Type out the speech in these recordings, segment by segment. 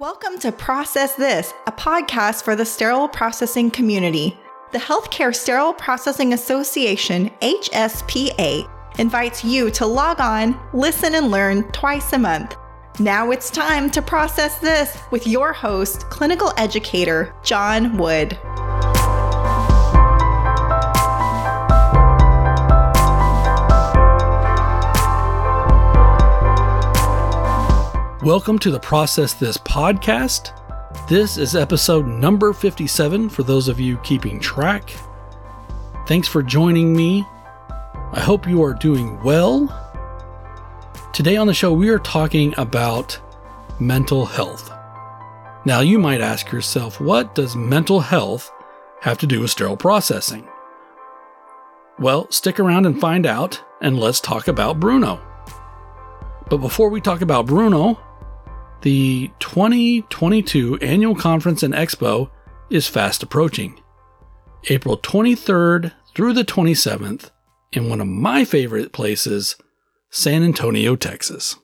Welcome to Process This, a podcast for the sterile processing community. The Healthcare Sterile Processing Association, HSPA, invites you to log on, listen, and learn twice a month. Now it's time to process this with your host, clinical educator John Wood. Welcome to the Process This podcast. This is episode number 57 for those of you keeping track. Thanks for joining me. I hope you are doing well. Today on the show, we are talking about mental health. Now, you might ask yourself, what does mental health have to do with sterile processing? Well, stick around and find out, and let's talk about Bruno. But before we talk about Bruno, the 2022 Annual Conference and Expo is fast approaching. April 23rd through the 27th in one of my favorite places, San Antonio, Texas.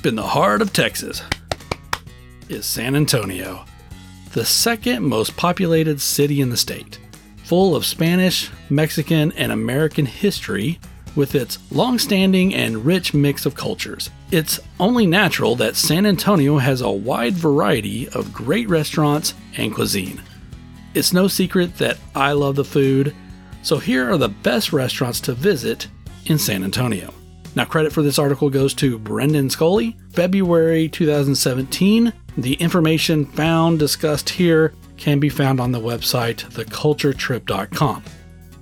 Deep in the heart of Texas is San Antonio, the second most populated city in the state, full of Spanish, Mexican, and American history with its long standing and rich mix of cultures. It's only natural that San Antonio has a wide variety of great restaurants and cuisine. It's no secret that I love the food, so here are the best restaurants to visit in San Antonio. Now, credit for this article goes to Brendan Scully, February 2017. The information found discussed here can be found on the website theculturetrip.com.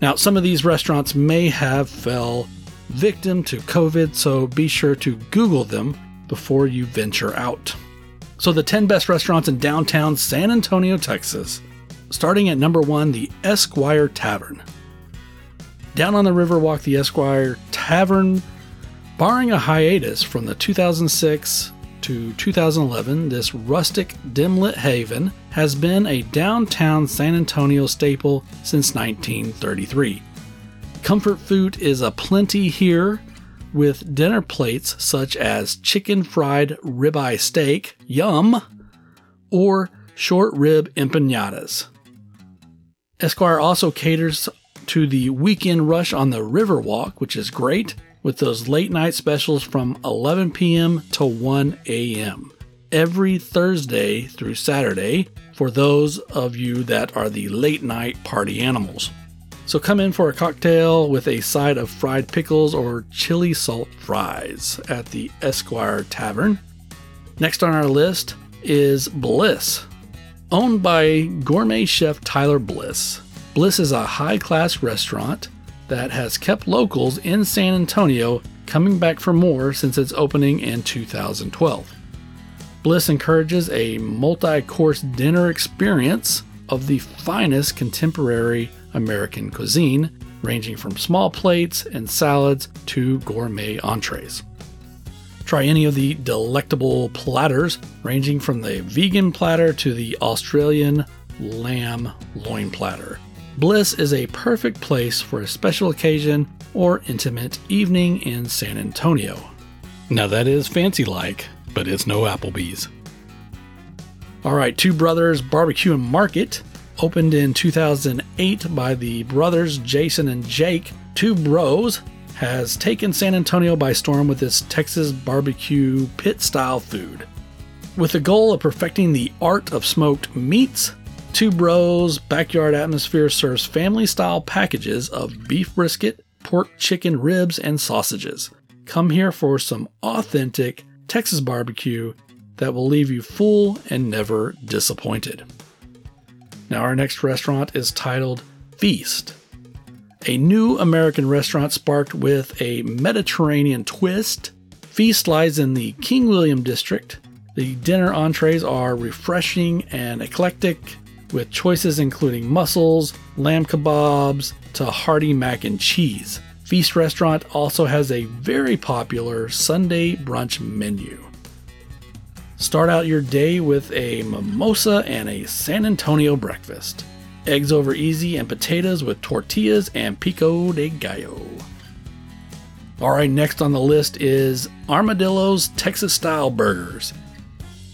Now, some of these restaurants may have fell victim to COVID, so be sure to Google them before you venture out. So, the 10 best restaurants in downtown San Antonio, Texas. Starting at number one, the Esquire Tavern. Down on the Riverwalk, the Esquire Tavern Barring a hiatus from the 2006 to 2011, this rustic, dim lit haven has been a downtown San Antonio staple since 1933. Comfort food is aplenty here, with dinner plates such as chicken fried ribeye steak, yum, or short rib empanadas. Esquire also caters to the weekend rush on the Riverwalk, which is great, with those late night specials from 11 p.m. to 1 a.m. every Thursday through Saturday for those of you that are the late night party animals. So come in for a cocktail with a side of fried pickles or chili salt fries at the Esquire Tavern. Next on our list is Bliss. Owned by gourmet chef Tyler Bliss. Bliss is a high class restaurant that has kept locals in San Antonio coming back for more since its opening in 2012. Bliss encourages a multi course dinner experience of the finest contemporary American cuisine, ranging from small plates and salads to gourmet entrees. Try any of the delectable platters, ranging from the vegan platter to the Australian lamb loin platter. Bliss is a perfect place for a special occasion or intimate evening in San Antonio. Now, that is fancy like, but it's no Applebee's. All right, Two Brothers Barbecue and Market opened in 2008 by the brothers Jason and Jake. Two Bros has taken San Antonio by storm with its Texas barbecue pit style food. With the goal of perfecting the art of smoked meats, Two Bros Backyard Atmosphere serves family style packages of beef brisket, pork chicken ribs, and sausages. Come here for some authentic Texas barbecue that will leave you full and never disappointed. Now, our next restaurant is titled Feast, a new American restaurant sparked with a Mediterranean twist. Feast lies in the King William district. The dinner entrees are refreshing and eclectic, with choices including mussels, lamb kebabs, to hearty mac and cheese. Feast Restaurant also has a very popular Sunday brunch menu. Start out your day with a mimosa and a San Antonio breakfast. Eggs over easy and potatoes with tortillas and pico de gallo. All right, next on the list is Armadillo's Texas style burgers.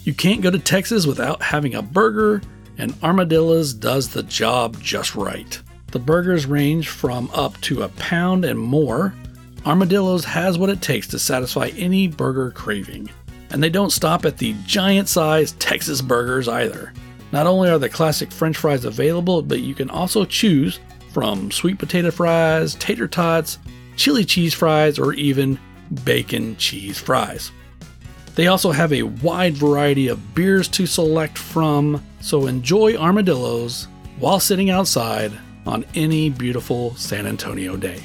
You can't go to Texas without having a burger, and Armadillo's does the job just right. The burgers range from up to a pound and more. Armadillo's has what it takes to satisfy any burger craving. And they don't stop at the giant sized Texas burgers either. Not only are the classic french fries available, but you can also choose from sweet potato fries, tater tots, chili cheese fries, or even bacon cheese fries. They also have a wide variety of beers to select from, so enjoy armadillos while sitting outside on any beautiful San Antonio day.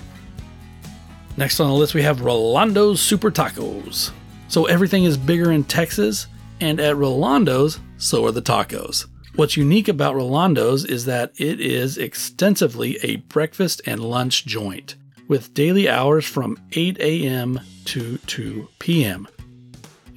Next on the list, we have Rolando's Super Tacos. So everything is bigger in Texas, and at Rolando's, so are the tacos. What's unique about Rolando's is that it is extensively a breakfast and lunch joint with daily hours from 8 a.m. to 2 p.m.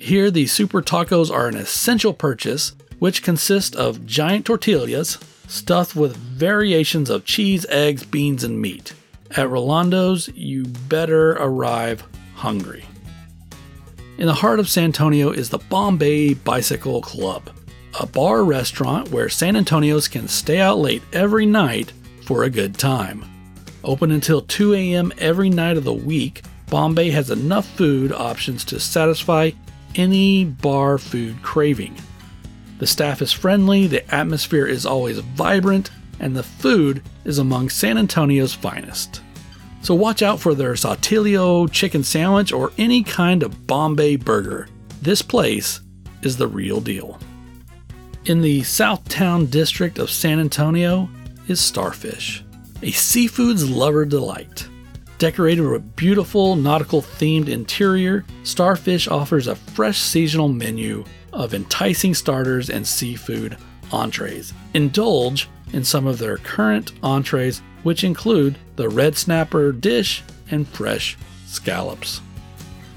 Here, the super tacos are an essential purchase, which consist of giant tortillas stuffed with variations of cheese, eggs, beans, and meat. At Rolando's, you better arrive hungry. In the heart of San Antonio is the Bombay Bicycle Club, a bar restaurant where San Antonios can stay out late every night for a good time. Open until 2 a.m. every night of the week, Bombay has enough food options to satisfy any bar food craving. The staff is friendly, the atmosphere is always vibrant, and the food is among San Antonio's finest. So watch out for their Saltillo chicken sandwich or any kind of Bombay burger. This place is the real deal. In the Southtown district of San Antonio is Starfish a seafood's lover delight. Decorated with a beautiful nautical themed interior, Starfish offers a fresh seasonal menu of enticing starters and seafood entrees. Indulge in some of their current entrees, which include the red snapper dish and fresh scallops.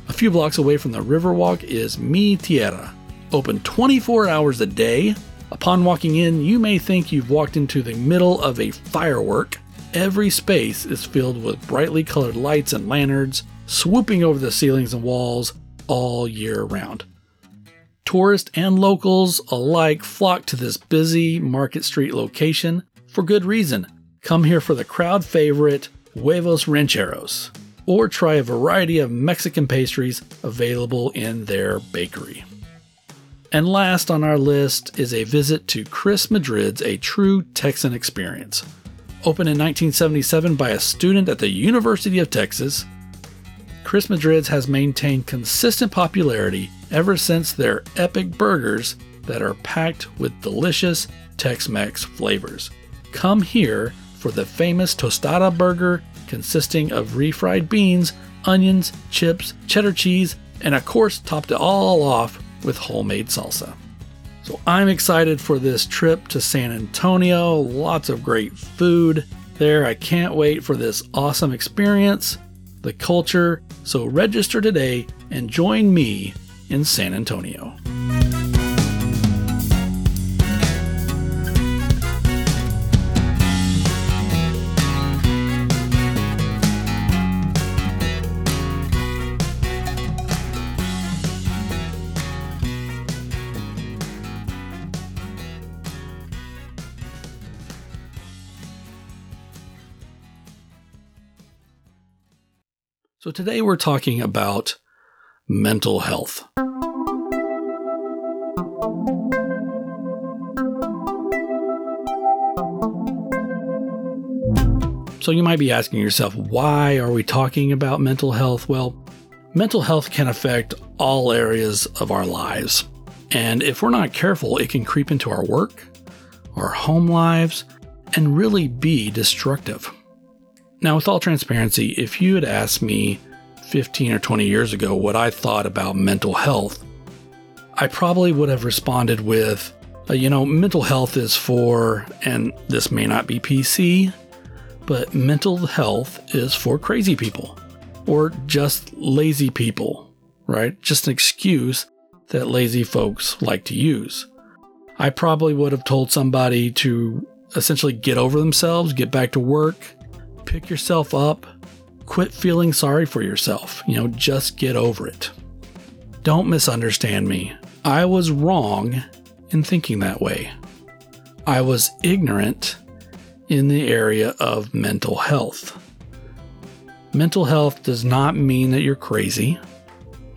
A few blocks away from the Riverwalk is Mi Tierra, open 24 hours a day. Upon walking in, you may think you've walked into the middle of a firework, Every space is filled with brightly colored lights and lanterns swooping over the ceilings and walls all year round. Tourists and locals alike flock to this busy Market Street location for good reason. Come here for the crowd favorite huevos rancheros, or try a variety of Mexican pastries available in their bakery. And last on our list is a visit to Chris Madrid's A True Texan Experience, Opened in 1977 by a student at the University of Texas, Chris Madrid's has maintained consistent popularity ever since their epic burgers that are packed with delicious Tex Mex flavors. Come here for the famous tostada burger consisting of refried beans, onions, chips, cheddar cheese, and of course, topped it all off with homemade salsa. So I'm excited for this trip to San Antonio. Lots of great food there. I can't wait for this awesome experience, the culture. So register today and join me in San Antonio. So today we're talking about mental health. So you might be asking yourself, why are we talking about mental health? Well, mental health can affect all areas of our lives. And if we're not careful, it can creep into our work, our home lives, and really be destructive. Now, with all transparency, if you had asked me 15 or 20 years ago what I thought about mental health, I probably would have responded with, uh, you know, mental health is for, and this may not be PC, but mental health is for crazy people or just lazy people, right? Just an excuse that lazy folks like to use. I probably would have told somebody to essentially get over themselves, get back to work, pick yourself up, quit feeling sorry for yourself. You know, just get over it. Don't misunderstand me. I was wrong in thinking that way. I was ignorant in the area of mental health. Mental health does not mean that you're crazy.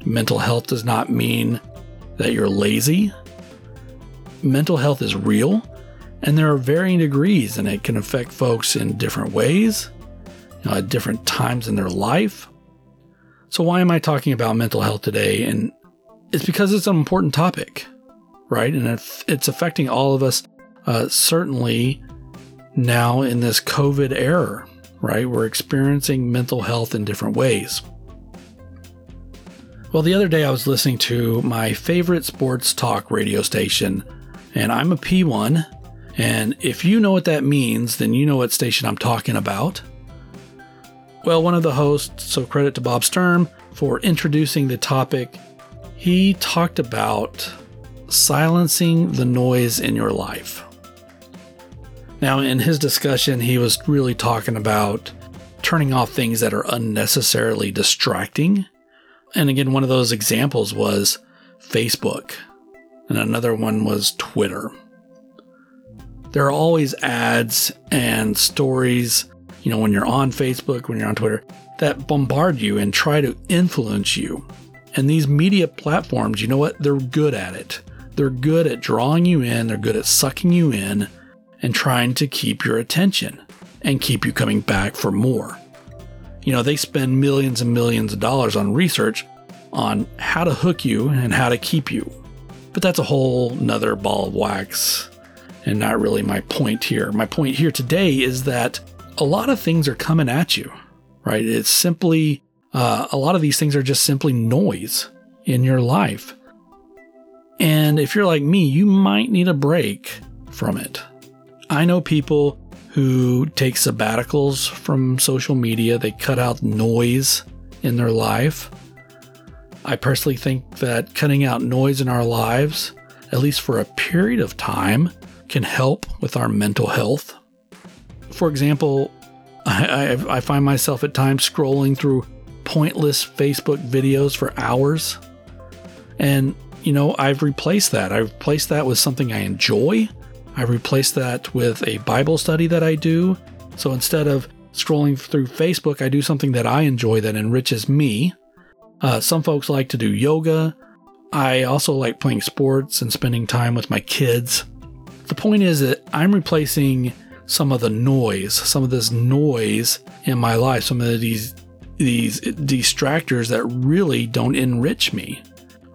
Mental health does not mean that you're lazy. Mental health is real, and there are varying degrees, and it can affect folks in different ways, at different times in their life. So, why am I talking about mental health today? And it's because it's an important topic, right? And it's affecting all of us, uh, certainly now in this COVID era, right? We're experiencing mental health in different ways. Well, the other day I was listening to my favorite sports talk radio station, and I'm a P1. And if you know what that means, then you know what station I'm talking about. Well, one of the hosts, so credit to Bob Sturm for introducing the topic he talked about silencing the noise in your life. Now, in his discussion, he was really talking about turning off things that are unnecessarily distracting. And again, one of those examples was Facebook, and another one was Twitter. There are always ads and stories, you know, when you're on Facebook, when you're on Twitter, that bombard you and try to influence you and these media platforms, you know what? They're good at it. They're good at drawing you in, they're good at sucking you in and trying to keep your attention and keep you coming back for more. You know, they spend millions and millions of dollars on research on how to hook you and how to keep you. But that's a whole nother ball of wax and not really my point here. My point here today is that a lot of things are coming at you, right? It's simply uh, a lot of these things are just simply noise in your life. And if you're like me, you might need a break from it. I know people who take sabbaticals from social media, they cut out noise in their life. I personally think that cutting out noise in our lives, at least for a period of time, can help with our mental health. For example, I, I, I find myself at times scrolling through pointless Facebook videos for hours. And, you know, I've replaced that. I've replaced that with something I enjoy. I've replaced that with a Bible study that I do. So instead of scrolling through Facebook, I do something that I enjoy that enriches me. Uh, some folks like to do yoga. I also like playing sports and spending time with my kids. The point is that I'm replacing some of the noise, some of this noise in my life, some of these these distractors that really don't enrich me,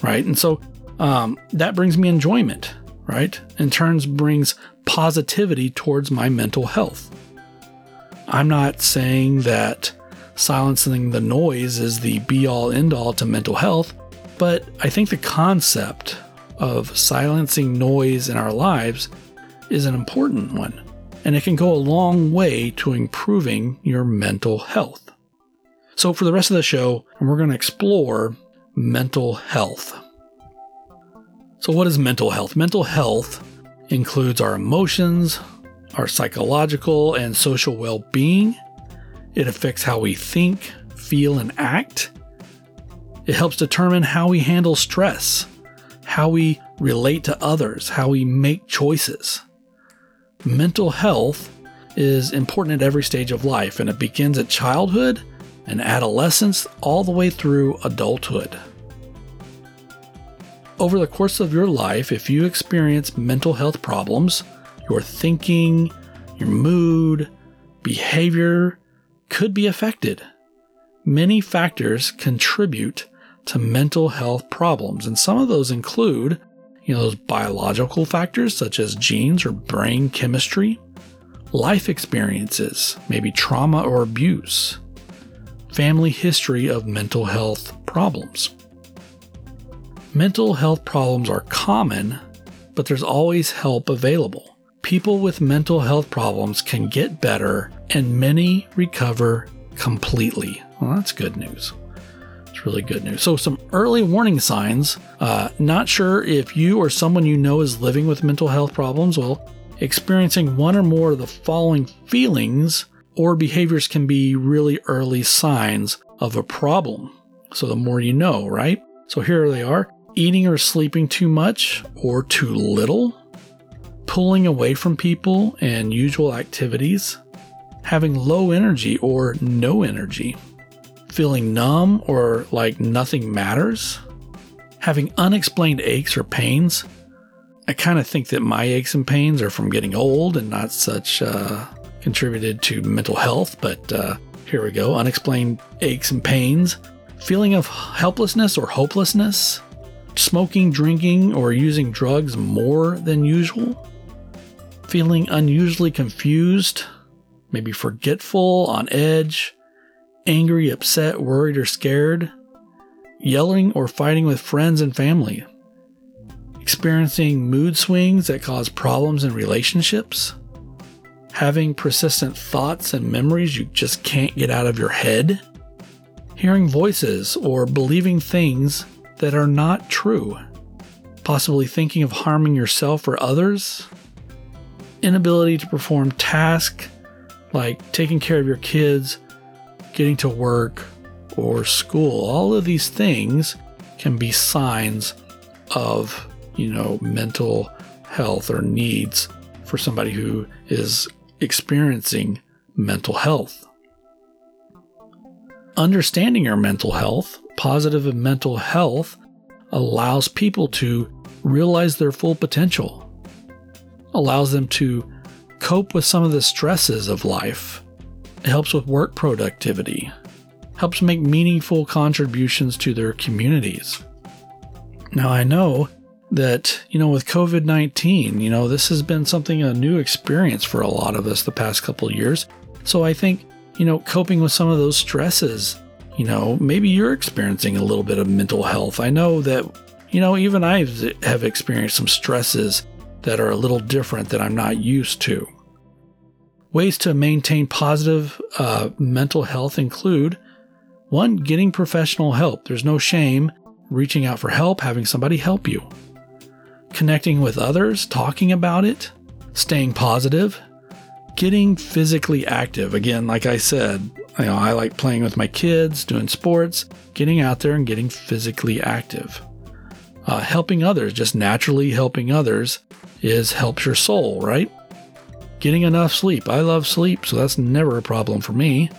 right? And so um, that brings me enjoyment, right? In turns brings positivity towards my mental health. I'm not saying that silencing the noise is the be all end all to mental health, but I think the concept of silencing noise in our lives is an important one, and it can go a long way to improving your mental health. So, for the rest of the show, we're going to explore mental health. So, what is mental health? Mental health includes our emotions, our psychological and social well being. It affects how we think, feel, and act. It helps determine how we handle stress, how we relate to others, how we make choices. Mental health is important at every stage of life, and it begins at childhood and adolescence all the way through adulthood. Over the course of your life, if you experience mental health problems, your thinking, your mood, behavior could be affected. Many factors contribute to mental health problems, and some of those include, you know, those biological factors such as genes or brain chemistry, life experiences, maybe trauma or abuse, family history of mental health problems. Mental health problems are common, but there's always help available. People with mental health problems can get better and many recover completely. Well, that's good news. Really good news. So, some early warning signs. Uh, not sure if you or someone you know is living with mental health problems. Well, experiencing one or more of the following feelings or behaviors can be really early signs of a problem. So, the more you know, right? So, here they are eating or sleeping too much or too little, pulling away from people and usual activities, having low energy or no energy, feeling numb or like nothing matters, having unexplained aches or pains. I kind of think that my aches and pains are from getting old and not such uh, contributed to mental health, but uh, here we go. Unexplained aches and pains, feeling of helplessness or hopelessness, smoking, drinking, or using drugs more than usual, feeling unusually confused, maybe forgetful, on edge, angry, upset, worried, or scared, yelling or fighting with friends and family, experiencing mood swings that cause problems in relationships, having persistent thoughts and memories you just can't get out of your head, hearing voices or believing things that are not true, possibly thinking of harming yourself or others, inability to perform tasks like taking care of your kids, getting to work, or school. All of these things can be signs of, you know, mental health or needs for somebody who is experiencing mental health. Understanding your mental health, positive mental health, allows people to realize their full potential, allows them to cope with some of the stresses of life. It helps with work productivity, helps make meaningful contributions to their communities. Now, I know that, you know, with COVID 19, you know, this has been something, a new experience for a lot of us the past couple years. So I think, you know, coping with some of those stresses, you know, maybe you're experiencing a little bit of mental health. I know that, you know, even I have experienced some stresses that are a little different that I'm not used to. Ways to maintain positive uh, mental health include one, getting professional help. There's no shame reaching out for help, having somebody help you. Connecting with others, talking about it, staying positive, getting physically active. Again, like I said, you know, I like playing with my kids, doing sports, getting out there and getting physically active. Uh, helping others, just naturally helping others, is helps your soul, right? Getting enough sleep. I love sleep, so that's never a problem for me.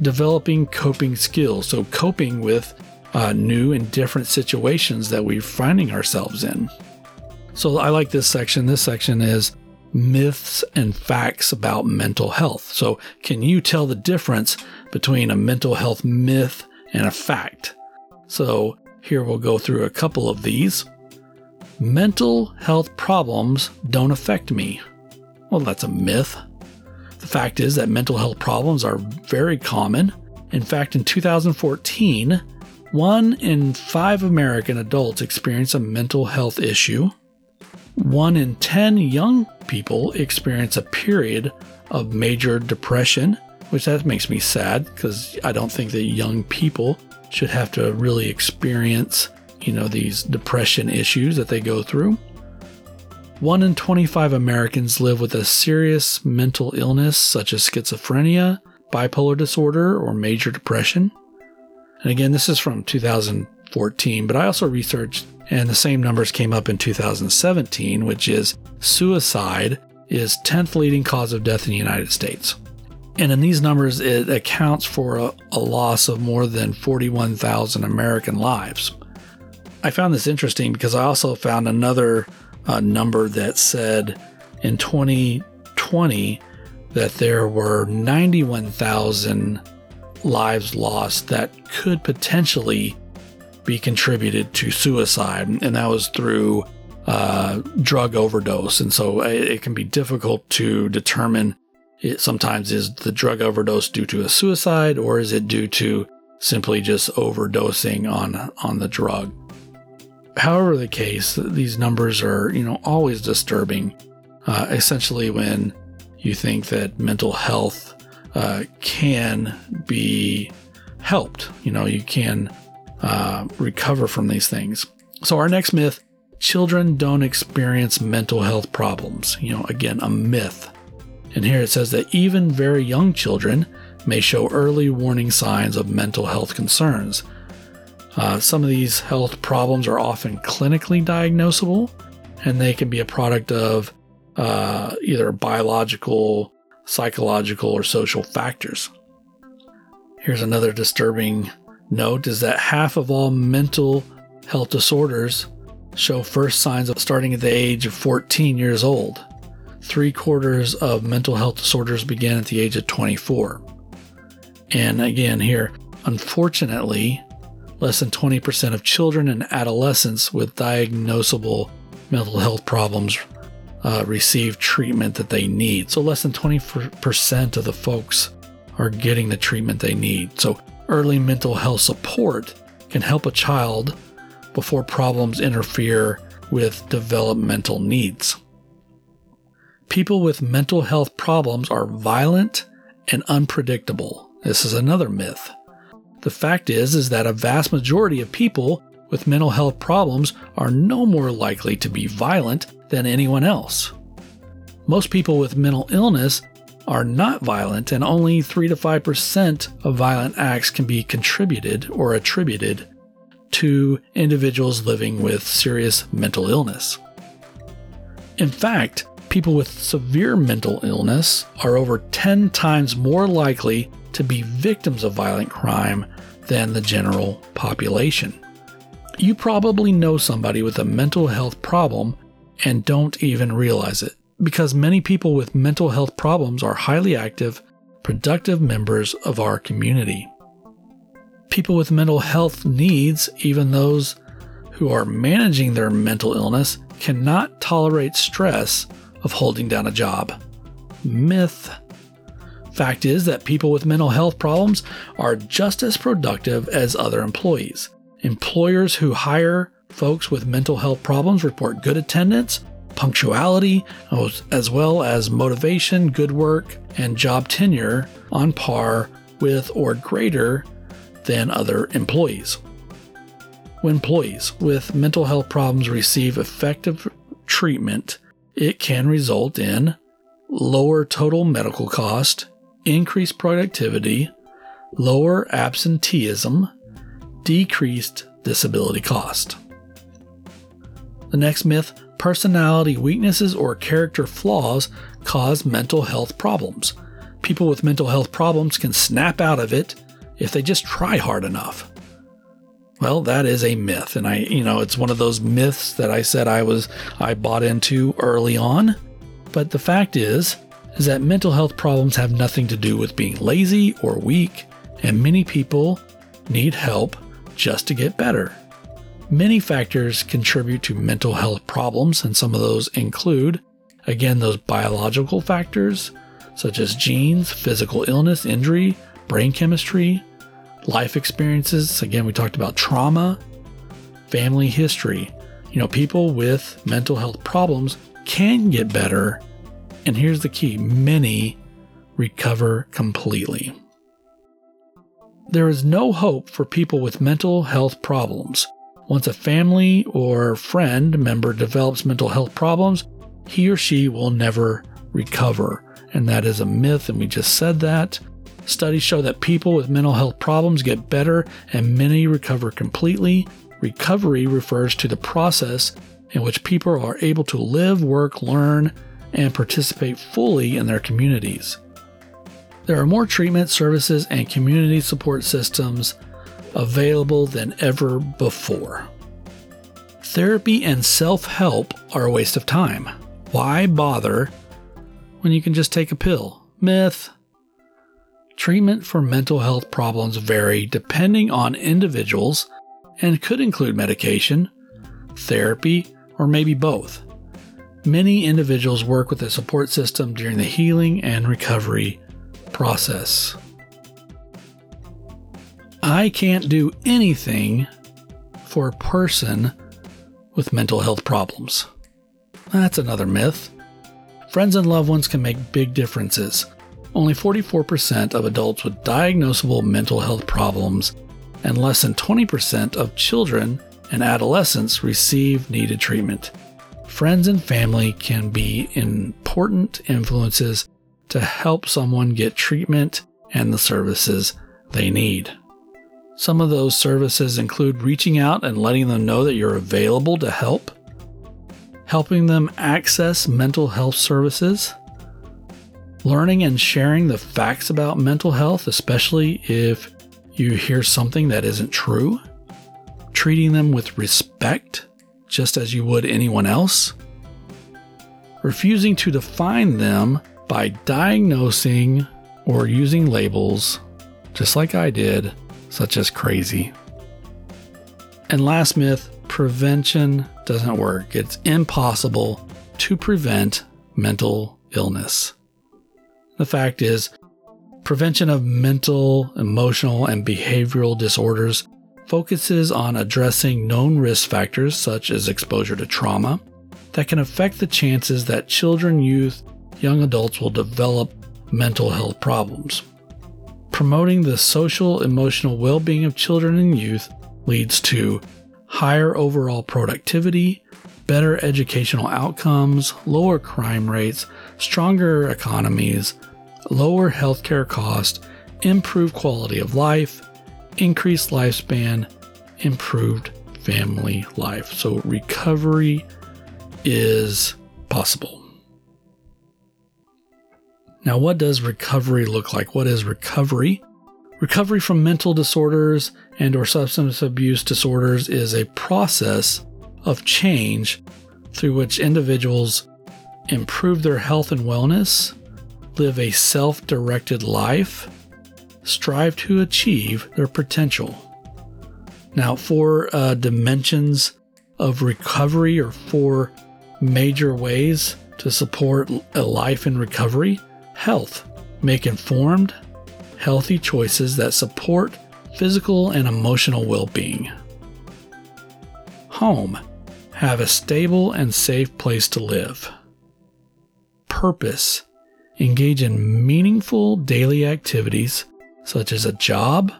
Developing coping skills. So, coping with uh, new and different situations that we're finding ourselves in. So, I like this section. This section is myths and facts about mental health. So, can you tell the difference between a mental health myth and a fact? So, here we'll go through a couple of these. Mental health problems don't affect me. Well, that's a myth. The fact is that mental health problems are very common. In fact, in 2014, one in five American adults experience a mental health issue. One in 10 young people experience a period of major depression, which that makes me sad because I don't think that young people should have to really experience, you know, these depression issues that they go through. 1 in 25 Americans live with a serious mental illness such as schizophrenia, bipolar disorder, or major depression. And again, this is from 2014, but I also researched, and the same numbers came up in 2017, which is suicide is 10th leading cause of death in the United States. And in these numbers, it accounts for a, a loss of more than 41,000 American lives. I found this interesting because I also found another a number that said in 2020 that there were 91,000 lives lost that could potentially be contributed to suicide, and that was through uh, drug overdose. And so it, it can be difficult to determine. It sometimes is the drug overdose due to a suicide, or is it due to simply just overdosing on on the drug? However, the case, these numbers are, you know, always disturbing. Uh, essentially, when you think that mental health uh, can be helped. You know, you can uh, recover from these things. So, our next myth children don't experience mental health problems. You know, again, a myth. And here it says that even very young children may show early warning signs of mental health concerns. Uh, some of these health problems are often clinically diagnosable, and they can be a product of uh, either biological, psychological, or social factors. Here's another disturbing note is that half of all mental health disorders show first signs of starting at the age of 14 years old. Three quarters of mental health disorders begin at the age of 24. And again, here, unfortunately, less than 20% of children and adolescents with diagnosable mental health problems uh, receive treatment that they need. So, less than 20% of the folks are getting the treatment they need. So, early mental health support can help a child before problems interfere with developmental needs. People with mental health problems are violent and unpredictable. This is another myth. The fact is is that a vast majority of people with mental health problems are no more likely to be violent than anyone else. Most people with mental illness are not violent, and only 3 to 5% of violent acts can be contributed or attributed to individuals living with serious mental illness. In fact, people with severe mental illness are over 10 times more likely to be victims of violent crime than the general population. You probably know somebody with a mental health problem and don't even realize it because many people with mental health problems are highly active, productive members of our community. People with mental health needs, even those who are managing their mental illness, cannot tolerate stress of holding down a job. Myth. Fact is that people with mental health problems are just as productive as other employees. Employers who hire folks with mental health problems report good attendance, punctuality, as well as motivation, good work, and job tenure on par with or greater than other employees. When employees with mental health problems receive effective treatment, it can result in lower total medical cost, increased productivity, lower absenteeism, decreased disability cost. The next myth personality weaknesses or character flaws cause mental health problems. People with mental health problems can snap out of it if they just try hard enough. Well, that is a myth and I, you know, it's one of those myths that I said I was I bought into early on. But the fact is is that mental health problems have nothing to do with being lazy or weak, and many people need help just to get better. Many factors contribute to mental health problems, and some of those include, again, those biological factors such as genes, physical illness, injury, brain chemistry, life experiences. Again, we talked about trauma, family history. You know, people with mental health problems can get better. And here's the key many recover completely. There is no hope for people with mental health problems once a family or friend member develops mental health problems, he or she will never recover. And that is a myth, and we just said that. Studies show that people with mental health problems get better and many recover completely. Recovery refers to the process in which people are able to live, work, learn, and participate fully in their communities. There are more treatment services and community support systems available than ever before. Therapy and self help are a waste of time. Why bother when you can just take a pill? Myth. Treatment for mental health problems vary depending on individuals and could include medication, therapy, or maybe both. Many individuals work with a support system during the healing and recovery process. I can't do anything for a person with mental health problems. That's another myth. Friends and loved ones can make big differences. Only 44% of adults with diagnosable mental health problems and less than 20% of children and adolescents receive needed treatment. Friends and family can be important influences to help someone get treatment and the services they need. Some of those services include reaching out and letting them know that you're available to help, helping them access mental health services, learning and sharing the facts about mental health, especially if you hear something that isn't true, treating them with respect, just as you would anyone else, refusing to define them by diagnosing or using labels, just like I did, such as crazy. And last myth prevention doesn't work. It's impossible to prevent mental illness. The fact is, prevention of mental, emotional, and behavioral disorders focuses on addressing known risk factors such as exposure to trauma that can affect the chances that children, youth, young adults will develop mental health problems. Promoting the social emotional well being of children and youth leads to higher overall productivity, better educational outcomes, lower crime rates, stronger economies, lower healthcare costs, improved quality of life, increased lifespan, improved family life. So, recovery is possible. Now, what does recovery look like? What is recovery? Recovery from mental disorders and or substance abuse disorders is a process of change through which individuals improve their health and wellness, live a self-directed life, strive to achieve their potential. Now, four uh, dimensions of recovery or four major ways to support a life in recovery Health. Make informed, healthy choices that support physical and emotional well being. Home. Have a stable and safe place to live. Purpose. Engage in meaningful daily activities such as a job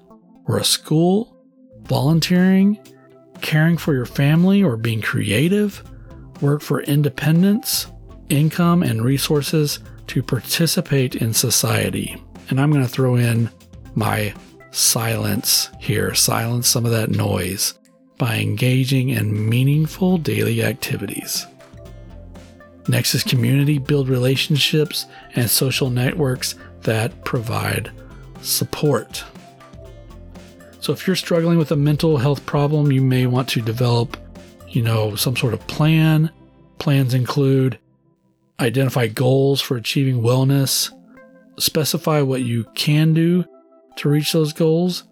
or a school, volunteering, caring for your family or being creative, work for independence, income, and resources to participate in society. And I'm going to throw in my silence here, silence some of that noise by engaging in meaningful daily activities. Next is community, build relationships and social networks that provide support. So if you're struggling with a mental health problem, you may want to develop, you know, some sort of plan. Plans include identify goals for achieving wellness, specify what you can do to reach those goals,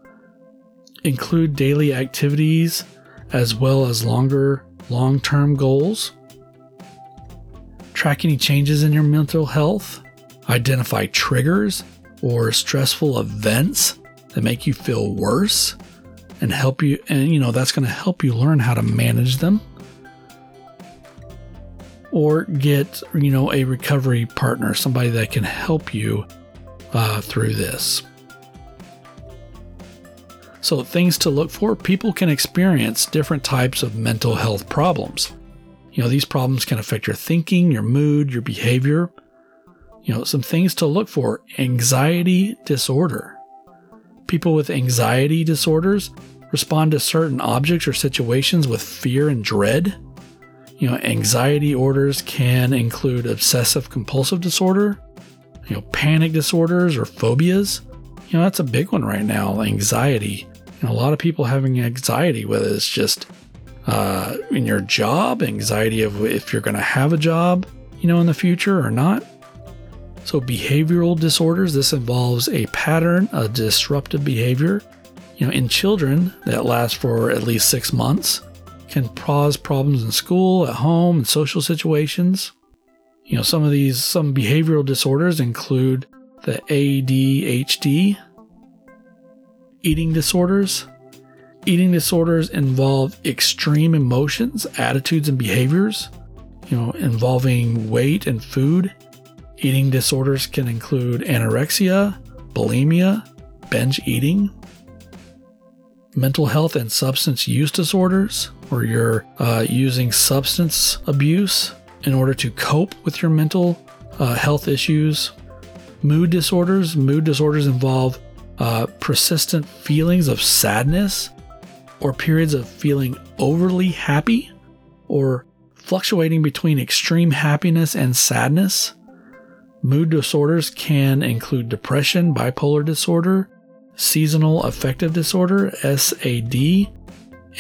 include daily activities as well as longer long term goals, track any changes in your mental health, identify triggers or stressful events that make you feel worse and help you and you know that's going to help you learn how to manage them or get you know a recovery partner, somebody that can help you uh, through this. So, things to look for people can experience different types of mental health problems. You know, these problems can affect your thinking, your mood, your behavior. You know, some things to look for anxiety disorder. People with anxiety disorders respond to certain objects or situations with fear and dread. You know, anxiety orders can include obsessive compulsive disorder, you know, panic disorders or phobias. You know, that's a big one right now, anxiety. You know, a lot of people having anxiety, whether it's just uh, in your job, anxiety of if you're going to have a job, you know, in the future or not. So, behavioral disorders, this involves a pattern of disruptive behavior, you know, in children that lasts for at least six months can cause problems in school, at home, and social situations. You know, some of these, some behavioral disorders include the ADHD, eating disorders. Eating disorders involve extreme emotions, attitudes, and behaviors, you know, involving weight and food, Eating disorders can include anorexia, bulimia, binge eating, mental health and substance use disorders, where you're uh, using substance abuse in order to cope with your mental uh, health issues, mood disorders. Mood disorders involve uh, persistent feelings of sadness or periods of feeling overly happy or fluctuating between extreme happiness and sadness. Mood disorders can include depression, bipolar disorder, seasonal affective disorder, SAD,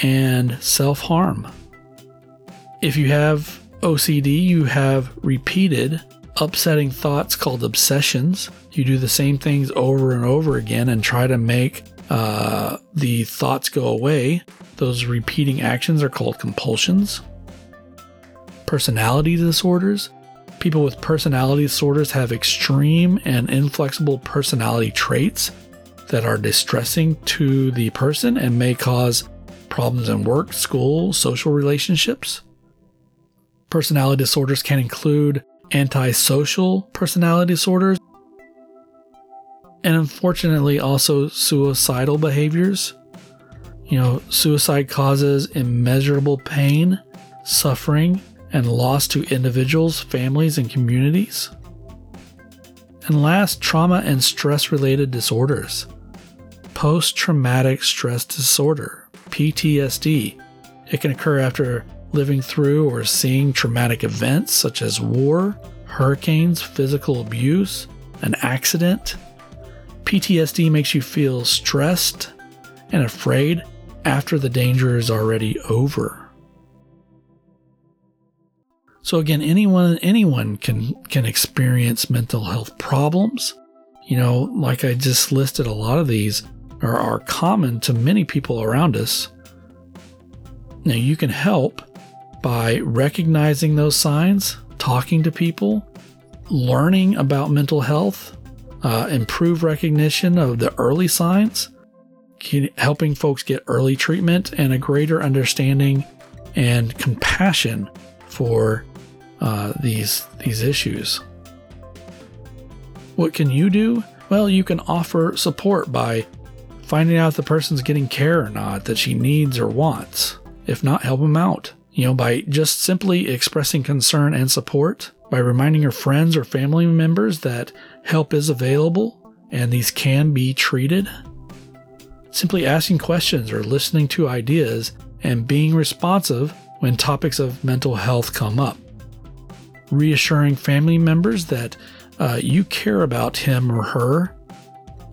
and self harm. If you have OCD, you have repeated upsetting thoughts called obsessions. You do the same things over and over again and try to make uh, the thoughts go away. Those repeating actions are called compulsions. Personality disorders. People with personality disorders have extreme and inflexible personality traits that are distressing to the person and may cause problems in work, school, social relationships. Personality disorders can include antisocial personality disorders, and unfortunately, also suicidal behaviors. You know, suicide causes immeasurable pain, suffering, and loss to individuals, families, and communities. And last, trauma and stress related disorders. Post traumatic stress disorder, PTSD. It can occur after living through or seeing traumatic events such as war, hurricanes, physical abuse, an accident. PTSD makes you feel stressed and afraid after the danger is already over. So again, anyone anyone can can experience mental health problems. You know, like I just listed a lot of these are, are common to many people around us. Now you can help by recognizing those signs, talking to people, learning about mental health, uh, improve recognition of the early signs, helping folks get early treatment and a greater understanding and compassion for uh, these these issues. What can you do? Well, you can offer support by finding out if the person's getting care or not that she needs or wants. If not, help them out you know, by just simply expressing concern and support, by reminding your friends or family members that help is available and these can be treated. Simply asking questions or listening to ideas and being responsive when topics of mental health come up. Reassuring family members that uh, you care about him or her,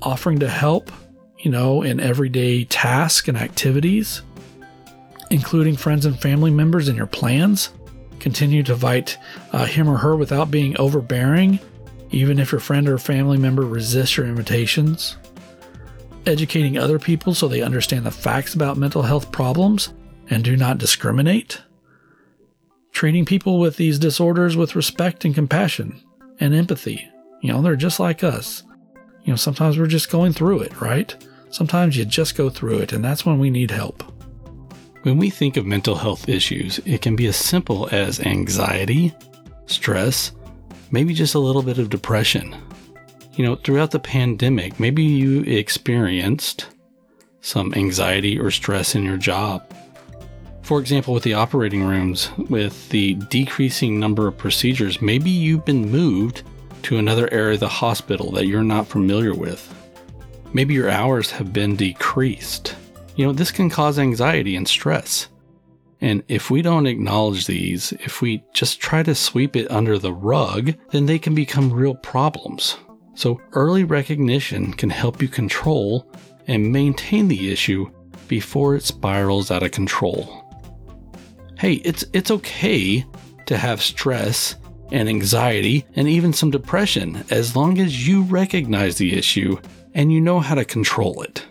offering to help, you know, in everyday tasks and activities including friends and family members in your plans. Continue to invite uh, him or her without being overbearing, even if your friend or family member resists your invitations. Educating other people so they understand the facts about mental health problems and do not discriminate. Treating people with these disorders with respect and compassion and empathy. You know, they're just like us. You know, sometimes we're just going through it, right? Sometimes you just go through it, and that's when we need help. When we think of mental health issues, it can be as simple as anxiety, stress, maybe just a little bit of depression. You know, throughout the pandemic, maybe you experienced some anxiety or stress in your job. For example, with the operating rooms, with the decreasing number of procedures, maybe you've been moved to another area of the hospital that you're not familiar with. Maybe your hours have been decreased. You know, this can cause anxiety and stress. And if we don't acknowledge these, if we just try to sweep it under the rug, then they can become real problems. So, early recognition can help you control and maintain the issue before it spirals out of control. Hey, it's, it's okay to have stress and anxiety and even some depression as long as you recognize the issue and you know how to control it.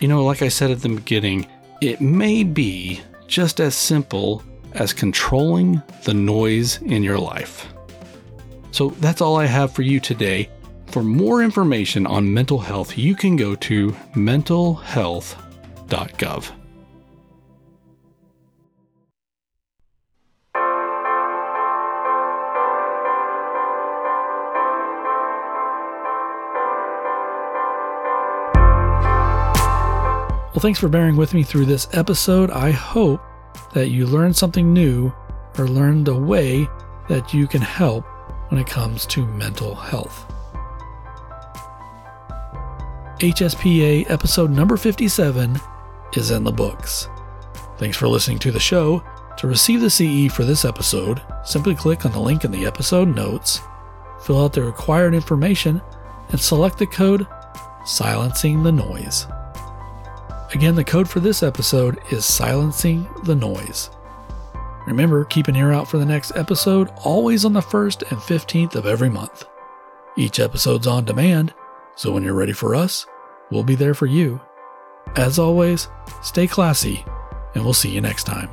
You know, like I said at the beginning, it may be just as simple as controlling the noise in your life. So that's all I have for you today. For more information on mental health, you can go to mentalhealth.gov. Well, thanks for bearing with me through this episode. I hope that you learned something new or learned a way that you can help when it comes to mental health. HSPA episode number 57 is in the books. Thanks for listening to the show. To receive the CE for this episode, simply click on the link in the episode notes, fill out the required information, and select the code Silencing the Noise. Again, the code for this episode is Silencing the Noise. Remember, keep an ear out for the next episode, always on the 1st and 15th of every month. Each episode's on demand, so when you're ready for us, we'll be there for you. As always, stay classy, and we'll see you next time.